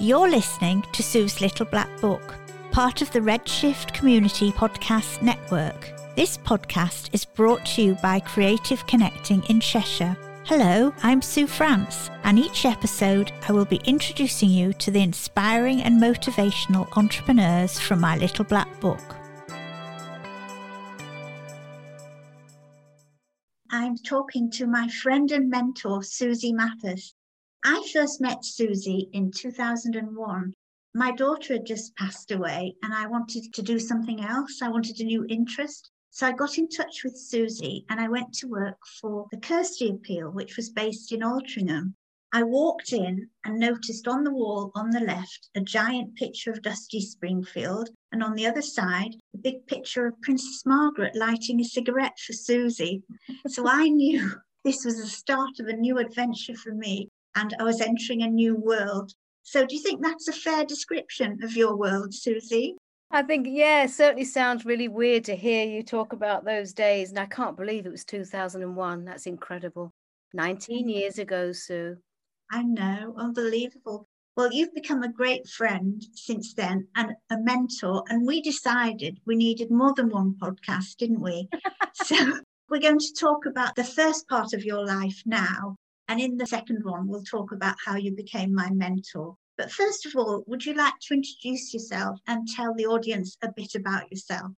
You're listening to Sue's Little Black Book, part of the Redshift Community Podcast Network. This podcast is brought to you by Creative Connecting in Cheshire. Hello, I'm Sue France, and each episode I will be introducing you to the inspiring and motivational entrepreneurs from my little black book. I'm talking to my friend and mentor, Susie Mathis. I first met Susie in 2001. My daughter had just passed away, and I wanted to do something else. I wanted a new interest. So I got in touch with Susie and I went to work for the Kirsty Appeal, which was based in Altrincham. I walked in and noticed on the wall on the left a giant picture of Dusty Springfield, and on the other side, a big picture of Princess Margaret lighting a cigarette for Susie. So I knew this was the start of a new adventure for me and I was entering a new world. So, do you think that's a fair description of your world, Susie? I think, yeah, it certainly sounds really weird to hear you talk about those days. And I can't believe it was 2001. That's incredible. 19 mm. years ago, Sue. I know, unbelievable. Well, you've become a great friend since then and a mentor. And we decided we needed more than one podcast, didn't we? so we're going to talk about the first part of your life now and in the second one, we'll talk about how you became my mentor. But first of all, would you like to introduce yourself and tell the audience a bit about yourself?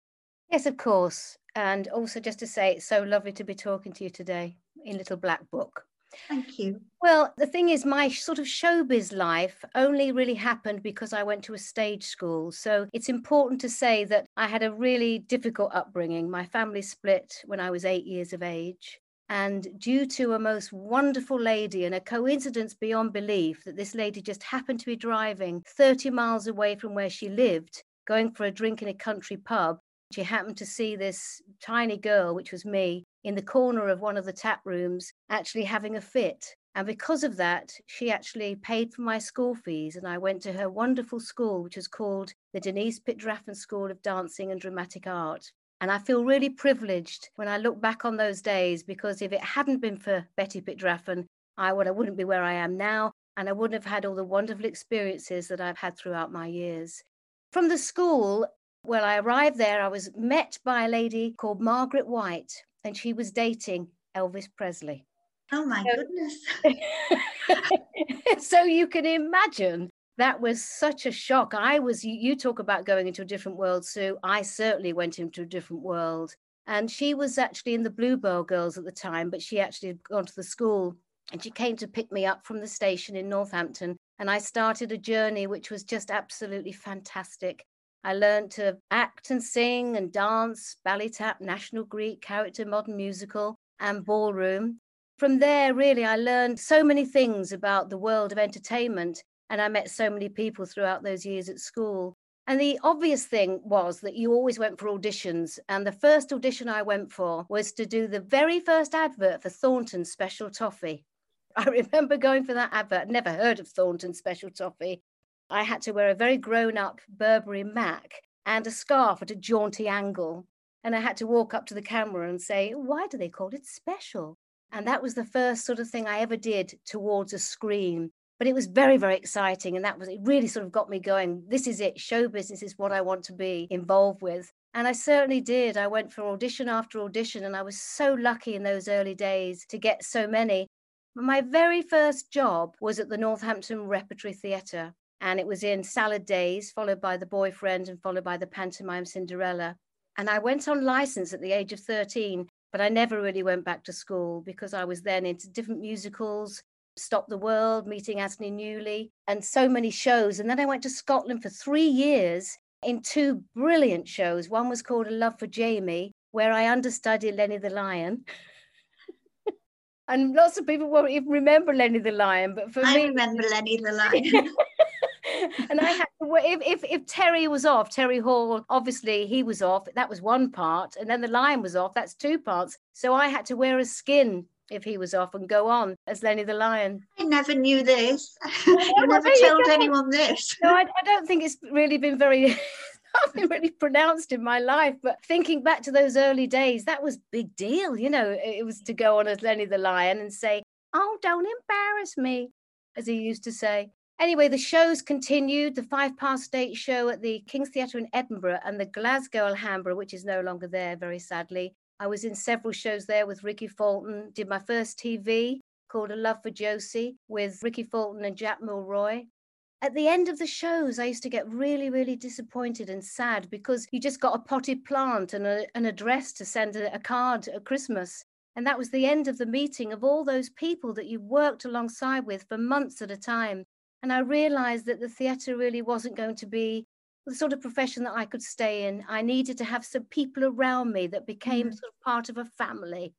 Yes, of course. And also, just to say, it's so lovely to be talking to you today in Little Black Book. Thank you. Well, the thing is, my sort of showbiz life only really happened because I went to a stage school. So it's important to say that I had a really difficult upbringing. My family split when I was eight years of age. And due to a most wonderful lady and a coincidence beyond belief that this lady just happened to be driving 30 miles away from where she lived, going for a drink in a country pub, she happened to see this tiny girl, which was me, in the corner of one of the tap rooms, actually having a fit. And because of that, she actually paid for my school fees. And I went to her wonderful school, which was called the Denise Pitdraffen School of Dancing and Dramatic Art. And I feel really privileged when I look back on those days because if it hadn't been for Betty Pitdraffen, I would I wouldn't be where I am now and I wouldn't have had all the wonderful experiences that I've had throughout my years. From the school, when I arrived there, I was met by a lady called Margaret White, and she was dating Elvis Presley. Oh my so, goodness. so you can imagine that was such a shock. I was, you, talk about going into a different world, Sue. I certainly went into a different world. And she was actually in the Bluebell Girls at the time, but she actually had gone to the school and she came to pick me up from the station in Northampton. And I started a journey which was just absolutely fantastic. I learned to act and sing and dance, ballet tap, national Greek, character, modern musical, and ballroom. From there, really, I learned so many things about the world of entertainment and I met so many people throughout those years at school. And the obvious thing was that you always went for auditions. And the first audition I went for was to do the very first advert for Thornton Special Toffee. I remember going for that advert, never heard of Thornton Special Toffee. I had to wear a very grown up Burberry Mac and a scarf at a jaunty angle. And I had to walk up to the camera and say, Why do they call it special? And that was the first sort of thing I ever did towards a screen but it was very very exciting and that was it really sort of got me going. This is it show business is what i want to be involved with. And i certainly did. I went for audition after audition and i was so lucky in those early days to get so many. My very first job was at the northampton repertory theatre and it was in salad days followed by the boyfriend and followed by the pantomime cinderella. And i went on license at the age of 13 but I never really went back to school because I was then into different musicals, Stop the World, meeting Anthony Newley, and so many shows. And then I went to Scotland for three years in two brilliant shows. One was called A Love for Jamie, where I understudied Lenny the Lion. and lots of people won't even remember Lenny the Lion, but for I me, I remember Lenny the Lion. and I had to, if, if if Terry was off, Terry Hall, obviously he was off. That was one part, and then the lion was off. That's two parts. So I had to wear a skin if he was off and go on as Lenny the Lion. I never knew this. you never told anyone this. no, I, I, don't think it's really been very. not been really pronounced in my life, but thinking back to those early days, that was big deal. You know, it was to go on as Lenny the Lion and say, "Oh, don't embarrass me," as he used to say. Anyway, the shows continued the five past eight show at the King's Theatre in Edinburgh and the Glasgow Alhambra, which is no longer there, very sadly. I was in several shows there with Rikki Fulton, did my first TV called A Love for Josie with Rikki Fulton and Jack Milroy. At the end of the shows, I used to get really, really disappointed and sad because you just got a potted plant and a, an address to send a, a card at Christmas. And that was the end of the meeting of all those people that you worked alongside with for months at a time. And I realized that the theatre really wasn't going to be the sort of profession that I could stay in. I needed to have some people around me that became mm. sort of part of a family.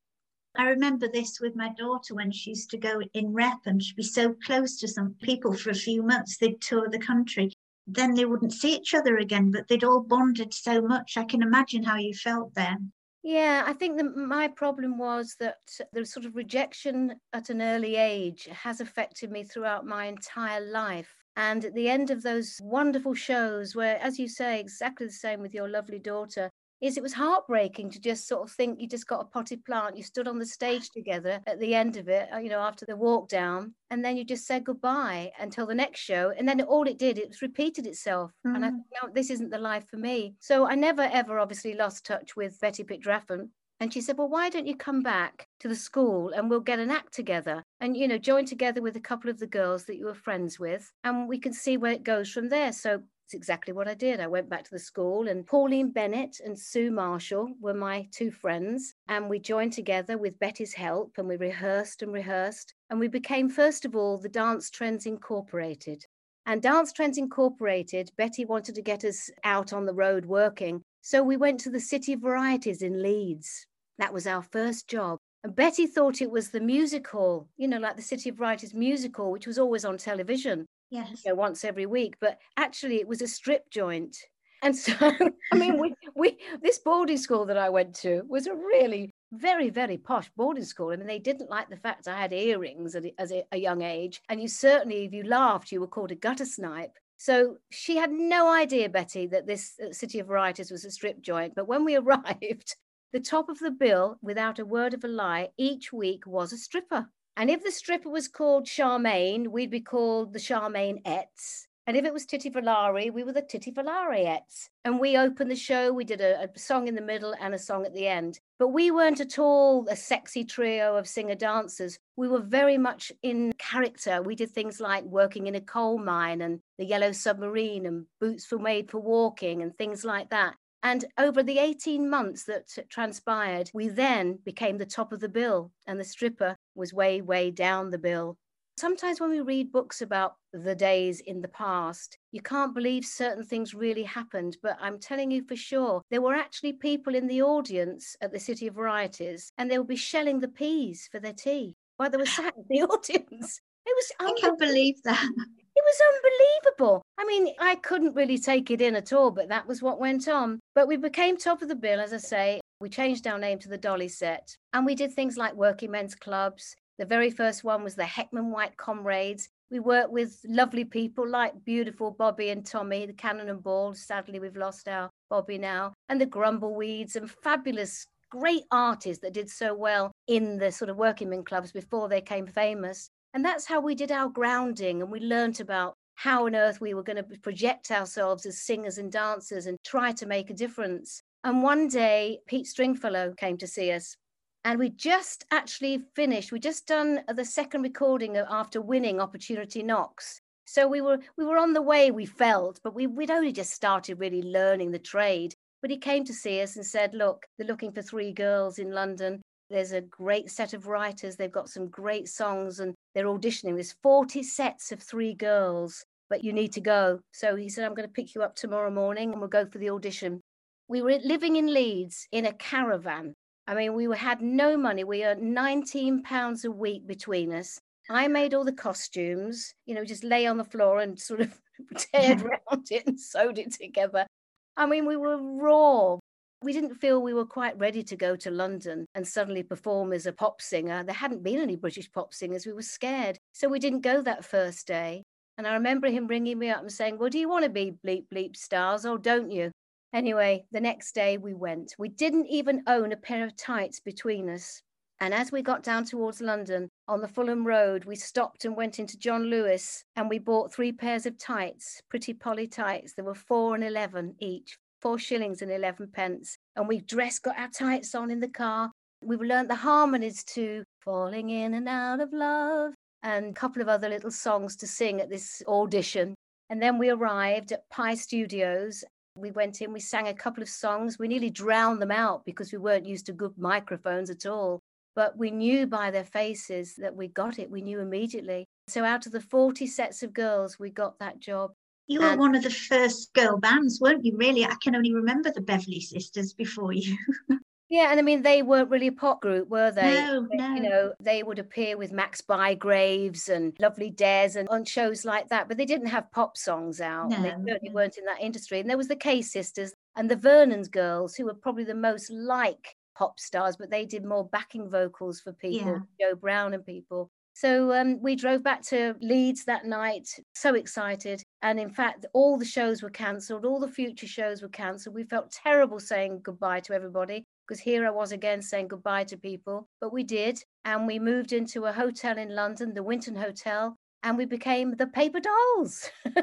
I remember this with my daughter when she used to go in rep and she'd be so close to some people for a few months, they'd tour the country. Then they wouldn't see each other again, but they'd all bonded so much. I can imagine how you felt then. Yeah, I think that my problem was that the sort of rejection at an early age has affected me throughout my entire life. And at the end of those wonderful shows, where, as you say, exactly the same with your lovely daughter, is it was heartbreaking to just sort of think you just got a potted plant. You stood on the stage together at the end of it, uh, you know, after the walk down, and then you just said goodbye until the next show. And then all it did, it repeated itself. Mm. And I mm. thought, no, this isn't the life for me. So I never, ever obviously lost touch with Betty Pitt-Draffen. And she said, Well, why don't you come back to the school and we'll get an act together and, you know, join together with a couple of the girls that you were friends with and we can see where it goes from there. So it's exactly what I did. I went back to the school, and Pauline Bennett and Sue Marshall were my two friends. And we joined together with Betty's help, and we rehearsed and rehearsed. And we became, first of all, the Dance Trends Incorporated. And Dance Trends Incorporated, Betty wanted to get us out on the road working. So we went to the City Varieties in Leeds. That was our first job. And Betty thought it was the music hall, you know, like the City of Varieties music hall, which was always on television yes. You know, once every week. But actually, it was a strip joint. And so, I mean, we, we, this boarding school that I went to was a really very, very posh boarding school. I mean, they didn't like the fact I had earrings at, as a, a young age. And you certainly, if you laughed, you were called a gutter snipe. So she had no idea, Betty, that this uh, City of Varieties was a strip joint. But when we arrived, the top of the bill, without a word of a lie, each week was a stripper. And if the stripper was called Charmaine, we'd be called the Charmaineettes. And if it was Titi Valari, we were the Titi Valariettes. And we opened the show, we did a, a, song in the middle and a song at the end. But we weren't at all a sexy trio of singer dancers. We were very much in character. We did things like working in a coal mine and the Yellow Submarine and Boots Were Made for Walking and things like that. And over the 18 months that transpired, we then became the top of the bill, and the stripper was way, way down the bill. Sometimes when we read books about the days in the past, you can't believe certain things really happened. But I'm telling you for sure, there were actually people in the audience at the City of Varieties, and they would be shelling the peas for their tea while they were sat in the audience. It was I can't believe that. It was unbelievable. I mean, I couldn't really take it in at all, but that was what went on. But we became top of the bill, as I say. We changed our name to the Dolly Set, and we did things like working men's clubs. The very first one was the Heckmondwike Comrades. We worked with lovely people like beautiful Bobby and Tommy, the Cannon and Ball. Sadly, we've lost our Bobby now, and the Grumbleweeds, and fabulous great artists that did so well in the sort of working men clubs before they came famous. And that's how we did our grounding and we learnt about how on earth we were going to project ourselves as singers and dancers and try to make a difference. And one day, Pete Stringfellow came to see us. And we just actually finished, we just done the second recording after winning Opportunity Knocks. So we were we were on the way, we felt, but we, we'd only just started really learning the trade. But he came to see us and said, Look, they're looking for three girls in London. There's a great set of writers. They've got some great songs and they're auditioning. There's 40 sets of three girls, but you need to go. So he said, I'm going to pick you up tomorrow morning and we'll go for the audition. We were living in Leeds in a caravan. I mean, we had no money. We earned 19 pounds a week between us. I made all the costumes, you know, just lay on the floor and sort of teared around it and sewed it together. I mean, we were raw, we didn't feel we were quite ready to go to London and suddenly perform as a pop singer. There hadn't been any British pop singers. We were scared. So we didn't go that first day. And I remember him ringing me up and saying, Well, do you want to be bleep bleep stars or don't you? Anyway, the next day we went. We didn't even own a pair of tights between us. And as we got down towards London on the Fulham Road, we stopped and went into John Lewis and we bought three pairs of tights, pretty poly tights. There were four and 11 each, four shillings and 11 pence. And we dressed, got our tights on in the car. We learned the harmonies to Falling in and Out of Love and a couple of other little songs to sing at this audition. And then we arrived at Pye Studios we went in, we sang a couple of songs. We nearly drowned them out because we weren't used to good microphones at all. But we knew by their faces that we got it. We knew immediately. So out of the 40 sets of girls, we got that job. You were and one of the first girl bands, weren't you? Really, I can only remember the Beverley Sisters before you. Yeah, and I mean they weren't really a pop group, were they? No, no. You know, they would appear with Max Bygraves and Lovely Dares and on shows like that, but they didn't have pop songs out. No, they certainly weren't in that industry. And there was the Kaye sisters and the Vernon's girls, who were probably the most like pop stars, but they did more backing vocals for people, yeah. Joe Brown and people. So um, we drove back to Leeds that night, so excited. And in fact, all the shows were cancelled, all the future shows were cancelled. We felt terrible saying goodbye to everybody because here I was again saying goodbye to people. But we did. And we moved into a hotel in London, the Winton Hotel, and we became the Paper Dolls. and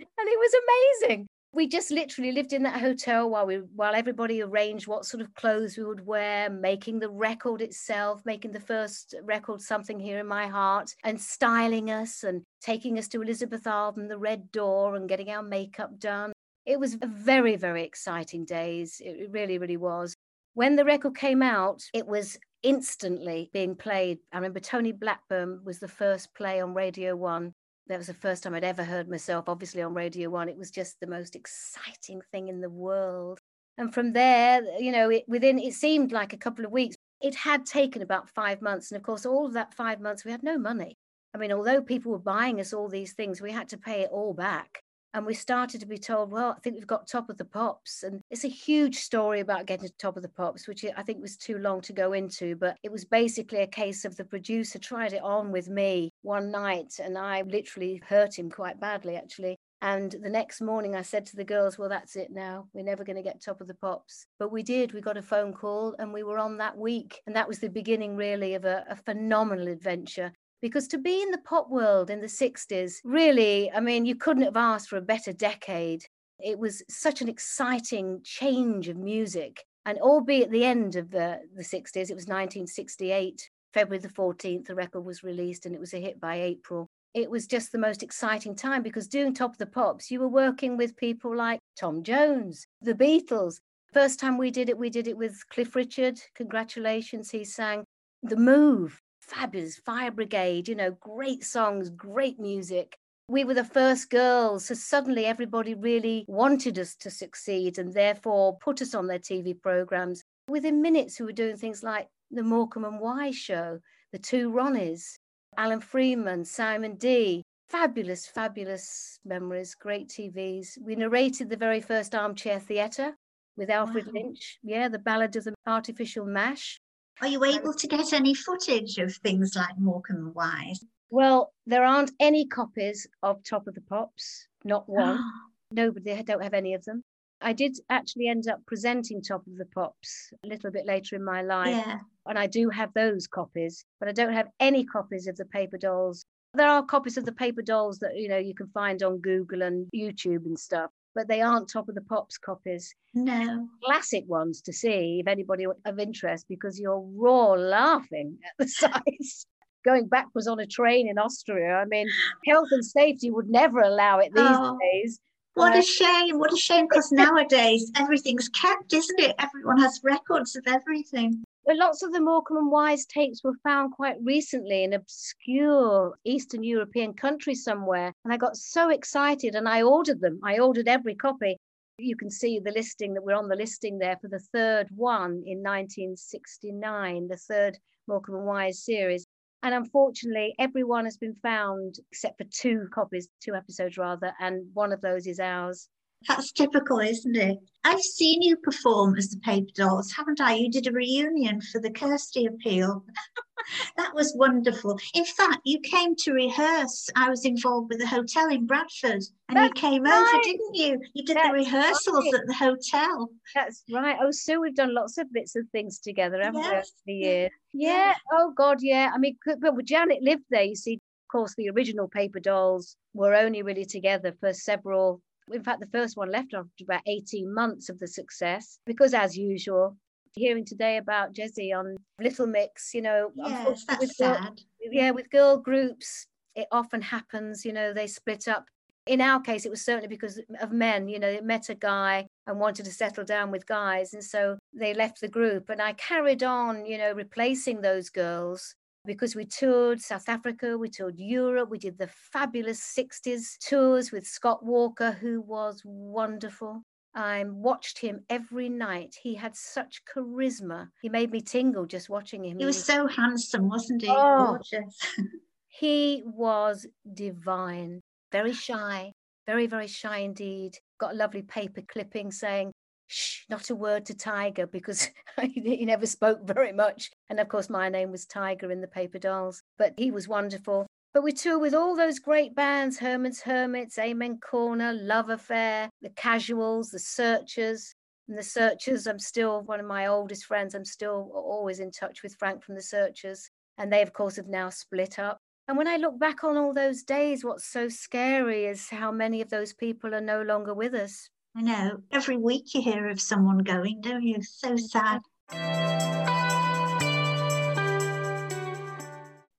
it was amazing. We just literally lived in that hotel while we while everybody arranged what sort of clothes we would wear, making the record itself, making the first record something here in my heart, and styling us and taking us to Elizabeth Arden, the Red Door, and getting our makeup done. It was very, very exciting days. It really, really was. When the record came out, it was instantly being played. I remember Tony Blackburn was the first play on Radio One. That was the first time I'd ever heard myself, obviously, on Radio One. It was just the most exciting thing in the world. And from there, you know, it, within, it seemed like a couple of weeks. It had taken about five months. And of course, all of that five months, we had no money. I mean, although people were buying us all these things, we had to pay it all back and we started to be told, well, I think we've got Top of the Pops. And it's a huge story about getting to Top of the Pops, which I think was too long to go into. But it was basically a case of the producer tried it on with me one night, and I literally hurt him quite badly, actually. And the next morning, I said to the girls, Well, that's it now. We're never going to get top of the pops. But we did. We got a phone call and we were on that week. And that was the beginning, really, of a, a phenomenal adventure because to be in the pop world in the 60s, really, I mean, you couldn't have asked for a better decade. It was such an exciting change of music. And albeit at the end of the, the 60s, it was 1968, February the 14th, the record was released and it was a hit by April. It was just the most exciting time because doing Top of the Pops, you were working with people like Tom Jones, the Beatles. First time we did it, we did it with Cliff Richard. Congratulations, he sang The Move, fabulous fire brigade you know great songs great music. We were the first girls so suddenly everybody really wanted us to succeed and therefore put us on their tv programs. Within minutes we were doing things like the morecambe and wise show the two ronnies alan freeman simon dee. Fabulous fabulous memories great tvs we narrated the very first armchair theatre with alfred wow. lynch yeah the ballad of the artificial mash are you able to get any footage of things like Morecambe and Wise? Well, there aren't any copies of Top of the Pops, not one. Nobody, don't have any of them. I did actually end up presenting Top of the Pops a little bit later in my life. Yeah. And I do have those copies, but I don't have any copies of the paper dolls. There are copies of the paper dolls that you know you can find on Google and YouTube and stuff but they aren't top of the pops copies. No. Classic ones to see if anybody of interest because you're raw laughing at the size. Going backwards on a train in Austria. I mean, health and safety would never allow it these oh. days. What a uh, shame. What a shame because nowadays everything's kept, isn't it? Everyone has records of everything. Lots of the Morecambe and Wise tapes were found quite recently in obscure Eastern European country somewhere. And I got so excited and I ordered them. I ordered every copy. You can see the listing that we're on the listing there for the third one in 1969, the third Morecambe and Wise series. And unfortunately, everyone has been found except for two copies, two episodes rather, and one of those is ours. That's typical, isn't it? I've seen you perform as the Paper Dolls, haven't I? You did a reunion for the Kirsty Appeal. that was wonderful. In fact, you came to rehearse. I was involved with the hotel in Bradford, and That's you came right. over, didn't you? You did That's the rehearsals right. at the hotel. That's right. Oh, Sue, we've done lots of bits of things together, haven't yes. we, over the year? Yeah. yeah. Oh God, yeah. I mean, but Janet lived there. You see, of course, the original Paper Dolls were only really together for several in fact, the first one left after about 18 months of the success because, as usual, hearing today about Jessie on Little Mix, you know, yes, that's with sad. Yeah, with girl groups, it often happens, you know, they split up. In our case, it was certainly because of men, you know, they met a guy and wanted to settle down with guys. And so they left the group. And I carried on, you know, replacing those girls because we toured South Africa, we toured Europe, we did the fabulous 60s tours with Scott Walker, who was wonderful. I watched him every night. He had such charisma. He made me tingle just watching him. He was so handsome, wasn't he? Oh, Gorgeous. he was divine, very shy, very, very shy indeed. Got a lovely paper clipping saying, shh, not a word to Tiger because he never spoke very much. And of course, my name was Tiger in the Paper Dolls, but he was wonderful. But we tour with all those great bands Herman's Hermits, Amen Corner, Love Affair, The Casuals, The Searchers. And The Searchers, I'm still one of my oldest friends. I'm still always in touch with Frank from The Searchers. And they, of course, have now split up. And when I look back on all those days, what's so scary is how many of those people are no longer with us. I know. Every week you hear of someone going, don't you? So sad.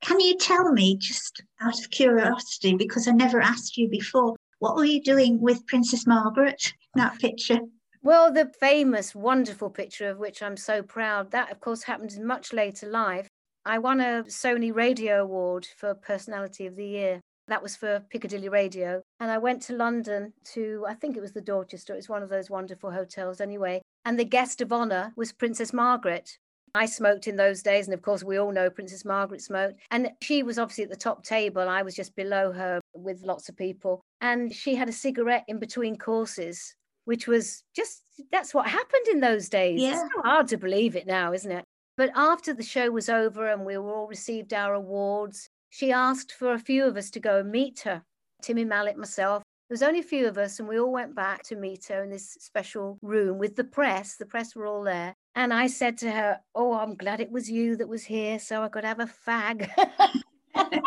Can you tell me, just out of curiosity, because I never asked you before, what were you doing with Princess Margaret, in that picture? Well, the famous, wonderful picture of which I'm so proud, that of course happened in much later life. I won a Sony Radio Award for Personality of the Year. That was for Piccadilly Radio. And I went to London to, I think it was the Dorchester. It's one of those wonderful hotels anyway. And the guest of honor was Princess Margaret. I smoked in those days. And of course, we all know Princess Margaret smoked. And she was obviously at the top table. I was just below her with lots of people. And she had a cigarette in between courses, which was just, that's what happened in those days. Yeah. It's so hard to believe it now, isn't it? But after the show was over and we were all received our awards, she asked for a few of us to go and meet her. Timmy Mallett, myself. There was only a few of us, and we all went back to meet her in this special room with the press. The press were all there. And I said to her, Oh, I'm glad it was you that was here, so I could have a fag.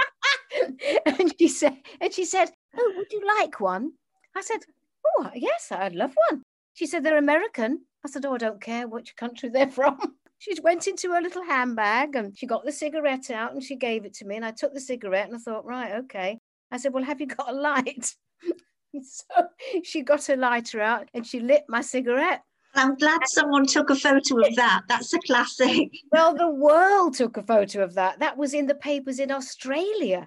and she said, and she said, Oh, would you like one? I said, Oh, yes, I'd love one. She said, They're American. I said, Oh, I don't care which country they're from she went into her little handbag and she got the cigarette out and she gave it to me. And I took the cigarette and I thought, right, okay. I said, well, have you got a light? so she got a lighter out and she lit my cigarette. I'm glad someone took a photo of that. That's a classic. well, the world took a photo of that. That was in the papers in Australia.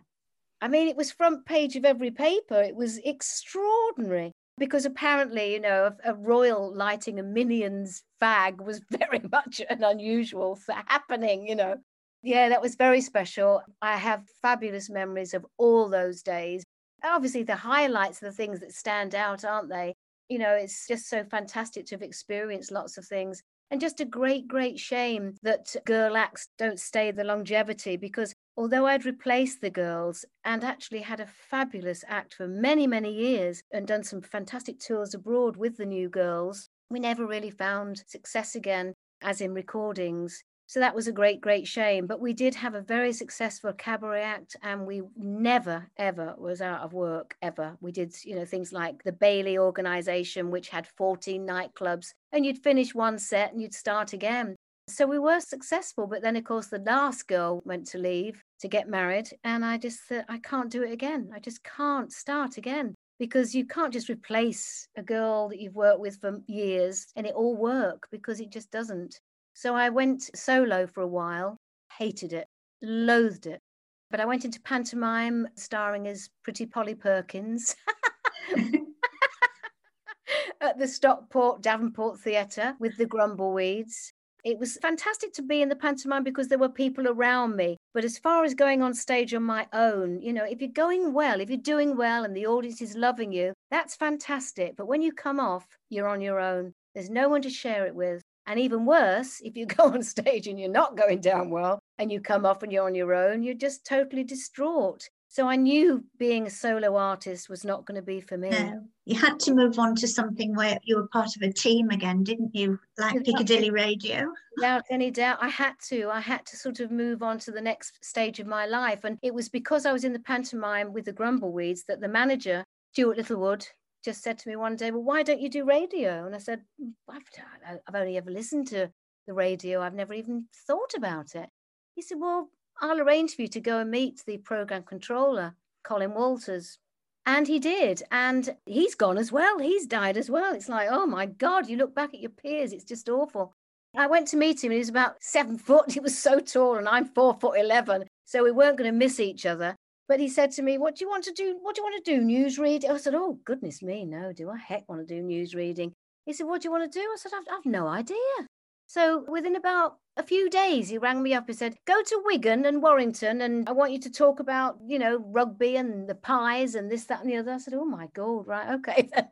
I mean, it was front page of every paper. It was extraordinary because apparently, you know, a, a, royal lighting a minion's fag was very much an unusual happening, you know. Yeah, that was very special. I have fabulous memories of all those days. Obviously, the highlights are the things that stand out, aren't they? You know, it's just so fantastic to have experienced lots of things. And just a great, great shame that girl acts don't stay the longevity because although I'd replaced the girls and actually had a fabulous act for many, many years and done some fantastic tours abroad with the new girls, we never really found success again, as in recordings. So that was a great, great shame. But we did have a very successful cabaret act, and we never, ever was out of work, ever. We did, you know, things like the Bailey organization, which had 14 nightclubs, and you'd finish one set and you'd start again. So we were successful. But then, of course, the last girl went to leave to get married, and I just thought, I can't do it again. I just can't start again because you can't just replace a girl that you've worked with for years and it all work because it just doesn't. So I went solo for a while, hated it, loathed it. But I went into pantomime starring as Pretty Polly Perkins at the Stockport Davenport Theatre with the Grumbleweeds. It was fantastic to be in the pantomime because there were people around me. But as far as going on stage on my own, you know, if you're going well, if you're doing well and the audience is loving you, That's fantastic. But when you come off, you're on your own. There's no one to share it with. And even worse, if you go on stage and you're not going down well and you come off and you're on your own, you're just totally distraught. So I knew being a solo artist was not going to be for me. No, you had to move on to something where you were part of a team again, didn't you? Like Piccadilly Radio. Without any doubt, I had to. I had to sort of move on to the next stage of my life. And it was because I was in the pantomime with the Grumbleweeds that the manager, Stuart Littlewood, just said to me one day, Well, why don't you do radio? And I said, I've, I've only ever listened to the radio, I've never even thought about it. He said, Well, I'll arrange for you to go and meet the program controller, Colin Walters. And he did. And he's gone as well. He's died as well. It's like, oh my God, you look back at your peers, it's just awful. I went to meet him and he was about seven foot. He was so tall and I'm four foot 11. So we weren't going to miss each other. But he said to me, What do you want to do? What do you want to do? News reading? I said, Oh, goodness me, no. Do I heck want to do news reading? He said, What do you want to do? I said, I've, I've no idea. So within about a few days, he rang me up and said, Go to Wigan and Warrington, and I want you to talk about, you know, rugby and the pies and this, that, and the other. I said, Oh my God, right, okay then.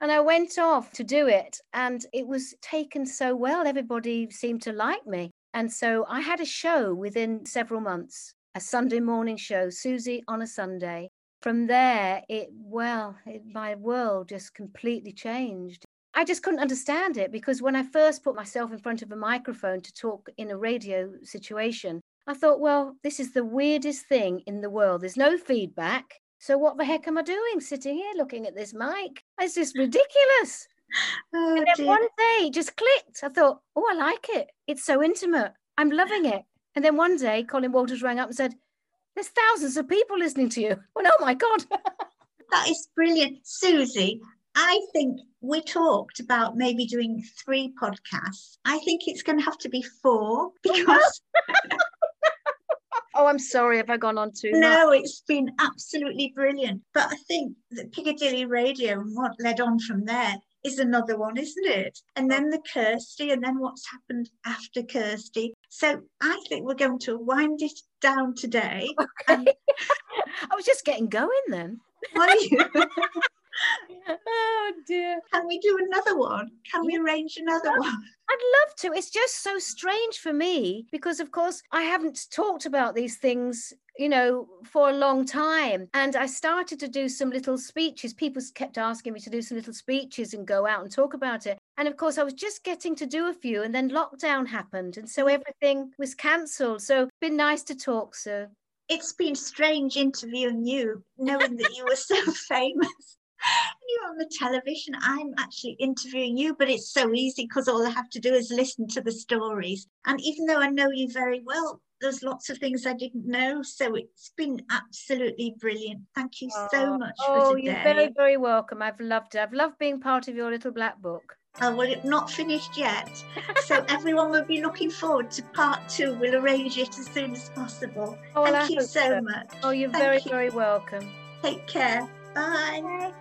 and I went off to do it, and it was taken so well. Everybody seemed to like me. And so I had a show within several months, a Sunday morning show, Susie on a Sunday. From there, it, well, it, my world just completely changed. I just couldn't understand it because when I first put myself in front of a microphone to talk in a radio situation, I thought, well, this is the weirdest thing in the world. There's no feedback. So what the heck am I doing sitting here looking at this mic? It's just ridiculous. Oh, and then dear. one day it just clicked. I thought, oh, I like it. It's so intimate. I'm loving it. And then one day Colin Walters rang up and said, there's thousands of people listening to you. Well, oh my God. that is brilliant. Susie, I think we talked about maybe doing three podcasts. I think it's going to have to be four because. oh, I'm sorry Have I gone on too No, much. it's been absolutely brilliant. But I think that Piccadilly Radio and what led on from there is another one, isn't it? And then the Kirsty, and then what's happened after Kirsty. So I think we're going to wind it down today. Okay. And... I was just getting going then. Are you? oh dear. Can we do another one? Can we arrange another one? I'd love to. It's just so strange for me because, of course, I haven't talked about these things, you know, for a long time. And I started to do some little speeches. People kept asking me to do some little speeches and go out and talk about it. And of course, I was just getting to do a few, and then lockdown happened. And so mm. everything was cancelled. So it's been nice to talk, Sue. It's been strange interviewing you, knowing that you were so famous you're on the television. I'm actually interviewing you, but it's so easy because all I have to do is listen to the stories. And even though I know you very well, there's lots of things I didn't know. So it's been absolutely brilliant. Thank you so much oh, you're very, very welcome. I've loved it. I've loved being part of your little black book. Oh, well, it's not finished yet. so everyone will be looking forward to part two. We'll arrange it as soon as possible. Oh, Thank you so, so, much. Oh, you're Thank very, you. very welcome. Take care. Bye. Bye.